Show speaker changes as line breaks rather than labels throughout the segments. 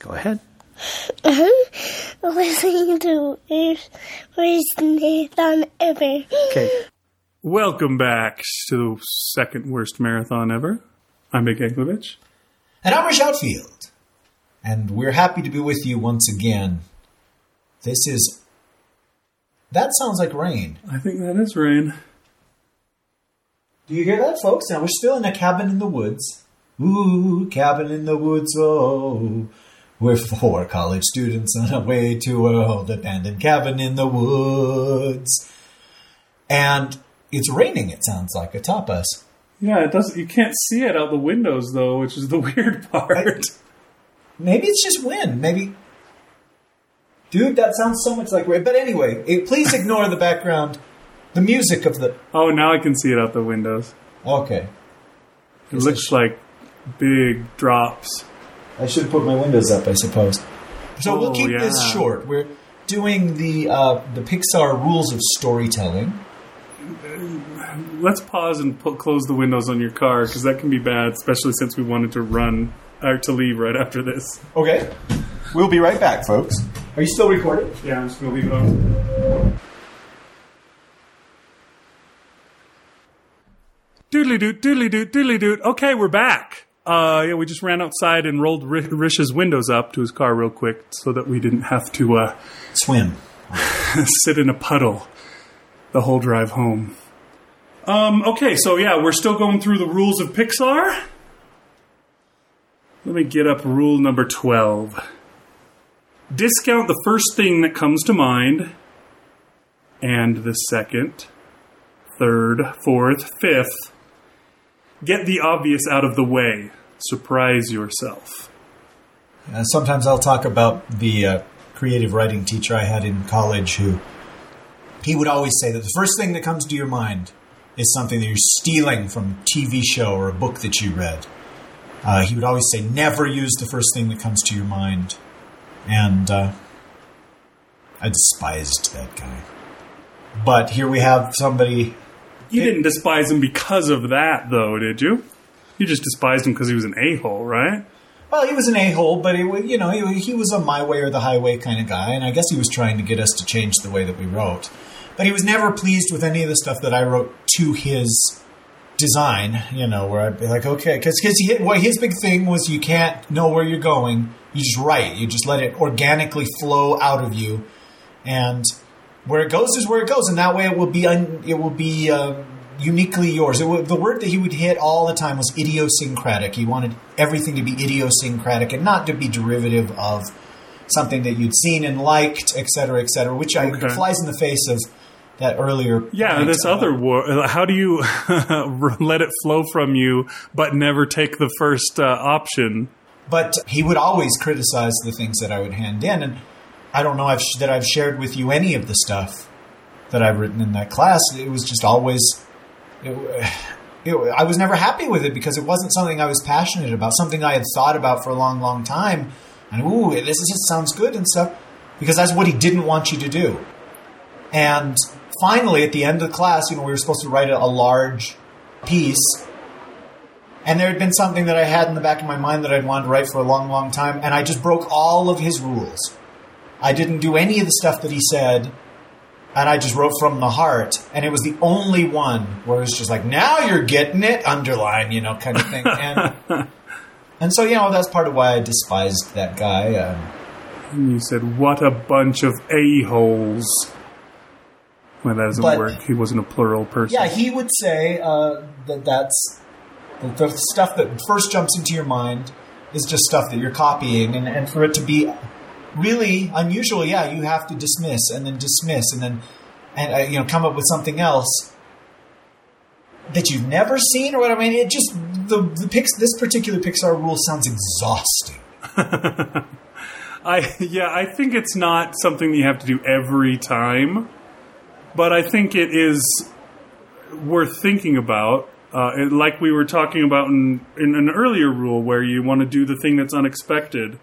Go ahead. Uh-huh.
listening to Worst, worst Marathon Ever.
Okay.
Welcome back to the second worst marathon ever. I'm Big Anklevich.
And I'm Rish Outfield. And we're happy to be with you once again. This is. That sounds like rain.
I think that is rain.
Do you hear that, folks? Now we're still in a cabin in the woods. Ooh, cabin in the woods, oh. We're four college students on our way to a old abandoned cabin in the woods. And it's raining, it sounds like, atop us.
Yeah, it does. You can't see it out the windows though, which is the weird part.
Maybe it's just wind. Maybe. Dude, that sounds so much like rain. But anyway, eh, please ignore the background, the music of the.
Oh, now I can see it out the windows.
Okay.
It looks like big drops.
I should have put my windows up, I suppose. So we'll
Oh,
keep this short. We're doing the uh, the Pixar rules of storytelling.
Let's pause and put, close the windows on your car because that can be bad, especially since we wanted to run or to leave right after this.
Okay. We'll be right back, folks. Are you still recording?
Yeah, I'm just gonna leave it on. Doodly doot, doodly doot, doodly doot. Okay, we're back. Uh, yeah, we just ran outside and rolled Ri- Rish's windows up to his car real quick so that we didn't have to uh,
Swim.
sit in a puddle the whole drive home. Um, okay, so yeah, we're still going through the rules of Pixar. Let me get up rule number 12. Discount the first thing that comes to mind, and the second, third, fourth, fifth. Get the obvious out of the way. Surprise yourself.
Uh, sometimes I'll talk about the uh, creative writing teacher I had in college who he would always say that the first thing that comes to your mind is something that you're stealing from a TV show or a book that you read. Uh, he would always say, never use the first thing that comes to your mind. And uh, I despised that guy. But here we have somebody.
You didn't despise him because of that, though, did you? You just despised him because he was an a hole, right?
Well, he was an a-hole, but it, wa- you know, he, he was a my way or the highway kind of guy, and I guess he was trying to get us to change the way that we wrote. But he was never pleased with any of the stuff that I wrote to his design. You know, where I'd be like, okay, because he, well, his big thing was you can't know where you're going. You just write. You just let it organically flow out of you, and where it goes is where it goes, and that way it will be un, it will be uh, uniquely yours. The word that he would hit all the time was idiosyncratic. He wanted everything to be idiosyncratic and not to be derivative of something that you'd seen and liked, et cetera, et cetera, which I, flies in the face of that earlier.
Yeah, this
about-
other war. How do you let it flow from you, but never take the first uh, option?
But he would always criticize the things that I would hand in, and I don't know if, that I've shared with you any of the stuff that I've written in that class. It was just always, it, it, I was never happy with it because it wasn't something I was passionate about, something I had thought about for a long, long time. And ooh, this is, it sounds good and stuff, because that's what he didn't want you to do. And finally, at the end of the class, you know, we were supposed to write a, a large piece and there had been something that I had in the back of my mind that I'd wanted to write for a long, long time, and I just broke all of his rules. I didn't do any of the stuff that he said, and I just wrote from the heart. And it was the only one where it was just like, now you're getting it, underline, you know, kind of thing. And, and so, you know, that's part of why I despised that guy. Um,
And you said, "What a bunch of a holes." Well, that doesn't
But-
work. He wasn't a plural person.
yeah, he would say uh, that that's the, the stuff that first jumps into your mind is just stuff that you're copying, and, and for it to be really unusual, yeah, you have to dismiss and then dismiss and then and uh, you know come up with something else that you've never seen or what I mean. It just the the Pix, this particular Pixar rule sounds exhausting.
I yeah, I think it's not something that you have to do every time, but I think it is worth thinking about. Uh, like we were talking about in, in an earlier rule, where you want to do the thing that's unexpected,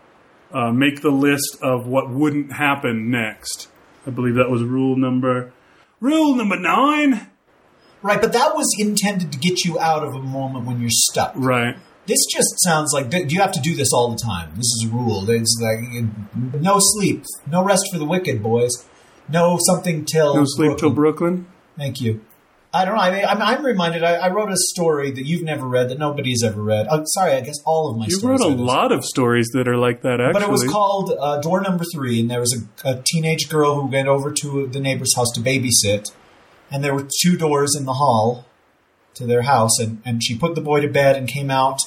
uh, make the list of what wouldn't happen next. I believe that was rule number rule number nine.
Right, but that was intended to get you out of a moment when you're stuck.
Right.
This just sounds like do you have to do this all the time? This is a rule. It's like no sleep, no rest for the wicked, boys. No something till
No sleep till Brooklyn.
Thank you. I don't know. I mean, I'm, I'm reminded. I, I wrote a story that you've never read, that nobody's ever read. Oh, sorry, I guess all of my
You wrote a lot of stories that are like that. Actually,
But it was called uh, Door Number Three, and there was a, a teenage girl who went over to the neighbor's house to babysit, and there were two doors in the hall to their house, and, and she put the boy to bed and came out,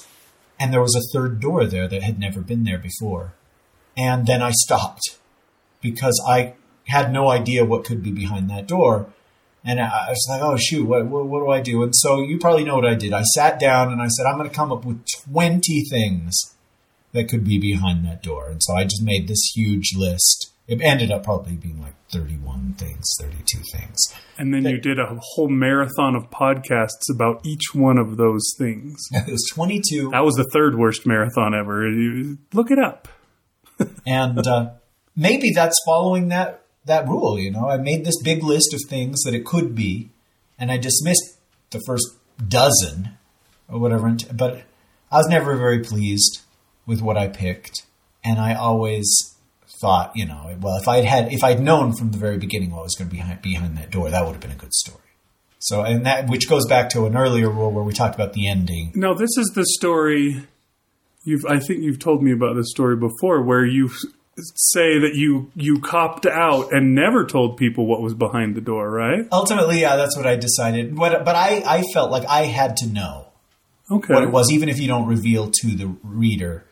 and there was a third door there that had never been there before. And then I stopped because I had no idea what could be behind that door. And I was like, oh, shoot, what, what, what do I do? And so you probably know what I did. I sat down and I said, I'm going to come up with 20 things that could be behind that door. And so I just made this huge list. It ended up probably being like 31 things, 32 things.
and then you did a whole marathon of podcasts about each one of those things.
It was 22.
That was the third worst marathon ever. Look it up.
and uh, maybe that's following that that rule. You know, I made this big list of things that it could be, and I dismissed the first dozen or whatever. But I was never very pleased with what I picked, and I always thought, you know, well, if I'd had if I'd known from the very beginning what was going to be behind, behind that door, that would have been a good story. So, and that which goes back to an earlier rule where we talked about the ending.
No, this is the story. You've, I think you've told me about this story before, where you say that you you copped out and never told people what was behind the door, right?
Ultimately, yeah, that's what I decided. But but I I felt like I had to know.
Okay.
what it was, even if you don't reveal to the reader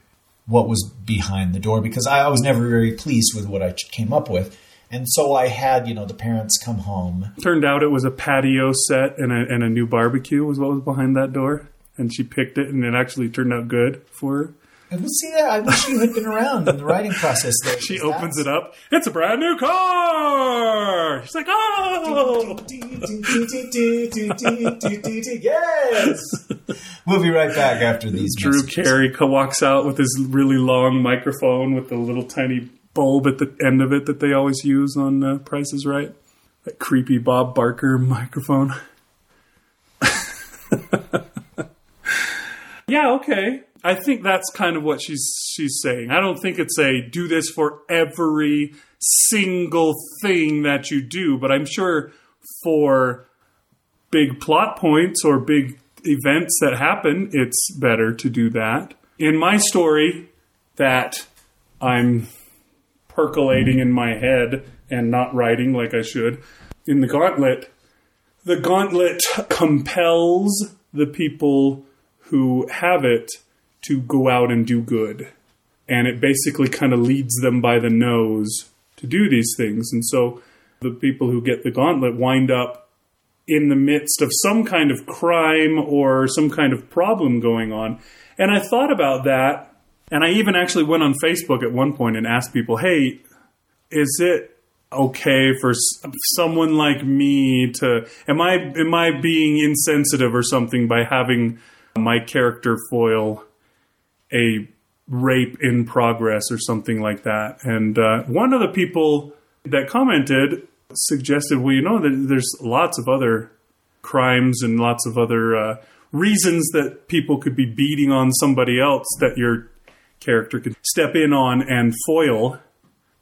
what was behind the door, because I, I was never very pleased with what I came up with. And so I had, you know, the parents come home.
Turned out it was a patio set and a, and a new barbecue was what was behind that door, and she picked it, and it actually turned out good for her.
And we'll see that. I wish you had been around in the writing process. There,
She opens it up. It's a brand new car. She's like, oh.
yes. We'll be right back after these.
Drew
messages.
Carey walks out with his really long microphone with the little tiny bulb at the end of it that they always use on uh, Price is Right. That creepy Bob Barker microphone. yeah, okay. I think that's kind of what she's she's saying. I don't think it's a do this for every single thing that you do, but I'm sure for big plot points or big events that happen, it's better to do that. In my story, that I'm percolating in my head and not writing like I should, in the gauntlet, the gauntlet compels the people who have it to go out and do good. And it basically kind of leads them by the nose to do these things. And so the people who get the gauntlet wind up in the midst of some kind of crime or some kind of problem going on. And I thought about that, and I even actually went on Facebook at one point and asked people, hey, is it okay for someone like me to am I am I being insensitive or something by having my character foil a rape in progress or something like that? And uh, one of the people that commented suggested, well, you know, that there's lots of other crimes and lots of other uh, reasons that people could be beating on somebody else that your character could step in on and foil.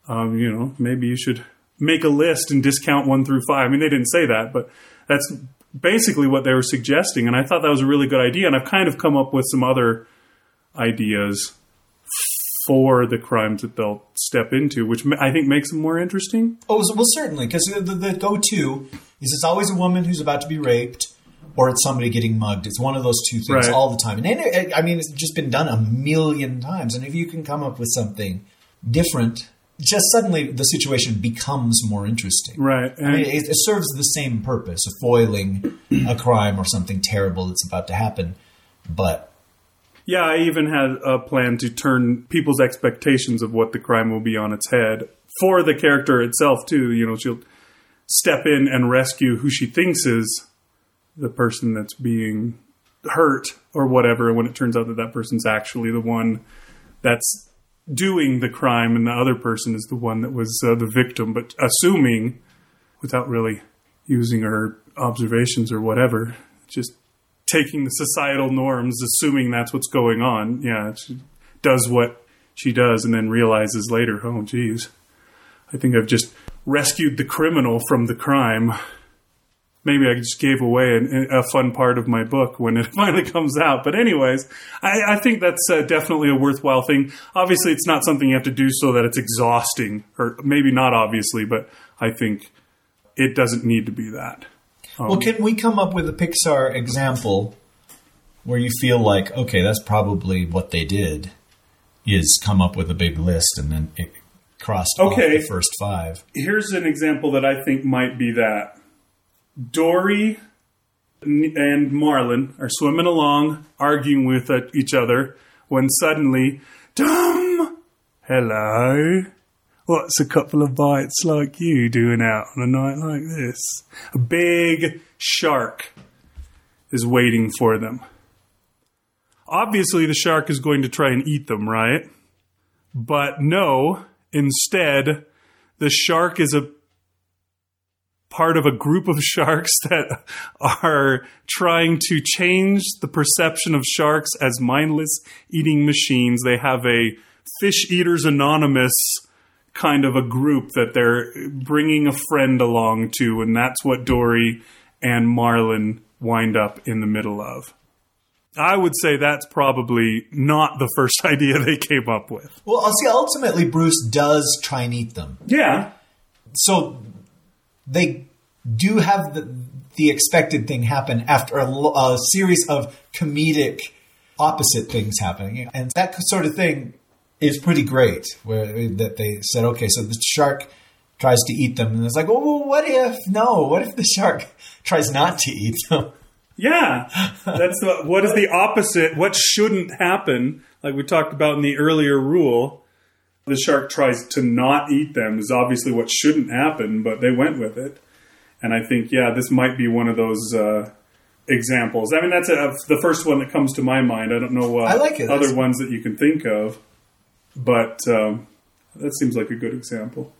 Um, you know, maybe you should make a list and discount one through five. I mean, they didn't say that, but that's basically what they were suggesting. And I thought that was a really good idea. And I've kind of come up with some other ideas for the crimes that they'll step into, which I think makes them more interesting.
Oh, well, certainly, because the, the go-to is it's always a woman who's about to be raped, or it's somebody getting mugged. It's one of those two things
Right.
all the time. And any- I mean, it's just been done a million times. And if you can come up with something different, just suddenly the situation becomes more interesting.
Right.
I mean, it, it serves the same purpose of foiling a crime or something terrible that's about to happen. But
Yeah, I even had a plan to turn people's expectations of what the crime will be on its head for the character itself too. You know, she'll step in and rescue who she thinks is the person that's being hurt or whatever. When it turns out that that person's actually the one that's doing the crime, and the other person is the one that was uh, the victim. But assuming, without really using her observations or whatever, just taking the societal norms, assuming that's what's going on. Yeah, she does what she does, and then realizes later, oh, geez, I think I've just rescued the criminal from the crime. Maybe I just gave away an, a fun part of my book when it finally comes out. But, anyways, I, I think that's uh, definitely a worthwhile thing. Obviously, it's not something you have to do so that it's exhausting, or maybe not obviously, but I think it doesn't need to be that. Um,
well, can we come up with a Pixar example where you feel like, okay, that's probably what they did, is come up with a big list and then it crossed
Okay.
off the first five.
here's an example that I think might be that. Dory and Marlin are swimming along, arguing with uh, each other, when suddenly, Tom! Hello? What's a couple of bites like you doing out on a night like this? A big shark is waiting for them. Obviously, the shark is going to try and eat them, right? But no, instead, the shark is a part of a group of sharks that are trying to change the perception of sharks as mindless eating machines. They have a Fish Eaters Anonymous kind of a group that they're bringing a friend along to, and that's what Dory and Marlin wind up in the middle of. I would say that's probably not the first idea they came up with.
Well, I'll see, ultimately, Bruce does try and eat them.
Yeah,
So they do have the, the expected thing happen after a, a series of comedic opposite things happening. And that sort of thing is pretty great, where that they said, okay, so the shark tries to eat them, and it's like, oh, what if, no, what if the shark tries not to eat them?
Yeah, that's the, what is the opposite? What shouldn't happen? Like we talked about in the earlier rule, the shark tries to not eat them is obviously what shouldn't happen, but they went with it. And I think, yeah, this might be one of those uh, examples. I mean, that's a, the first one that comes to my mind. I don't know uh,
I like it.
other
That's-
ones that you can think of, but um, that seems like a good example.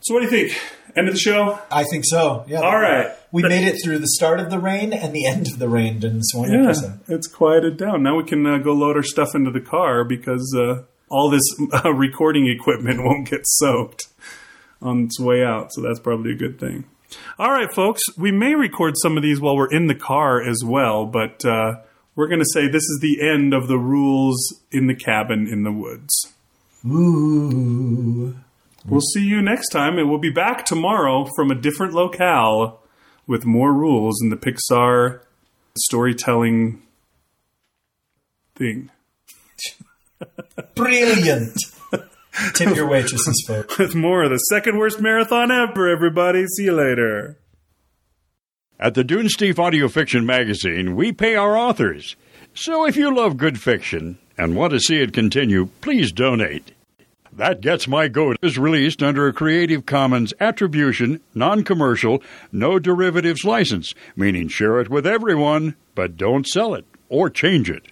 So, what do you think? End of the show?
I think so. Yeah.
All right.
We made it through the start of the rain and the end of the rain in Swan
Yeah,
episode.
it's quieted down. Now we can uh, go load our stuff into the car because uh, all this uh, recording equipment won't get soaked on its way out. So that's probably a good thing. All right, folks, we may record some of these while we're in the car as well, but uh, we're going to say this is the end of the rules in the cabin in the woods.
Ooh.
We'll see you next time, and we'll be back tomorrow from a different locale with more rules in the Pixar storytelling thing.
Brilliant. Tip your waitresses, folks.
With more of the second worst marathon ever, everybody. See you later.
At the Dunesteef Audio Fiction magazine, we pay our authors. So if you love good fiction and want to see it continue, please donate. That Gets My Goat is released under a Creative Commons Attribution, Non Commercial, No Derivatives license, meaning share it with everyone, but don't sell it or change it.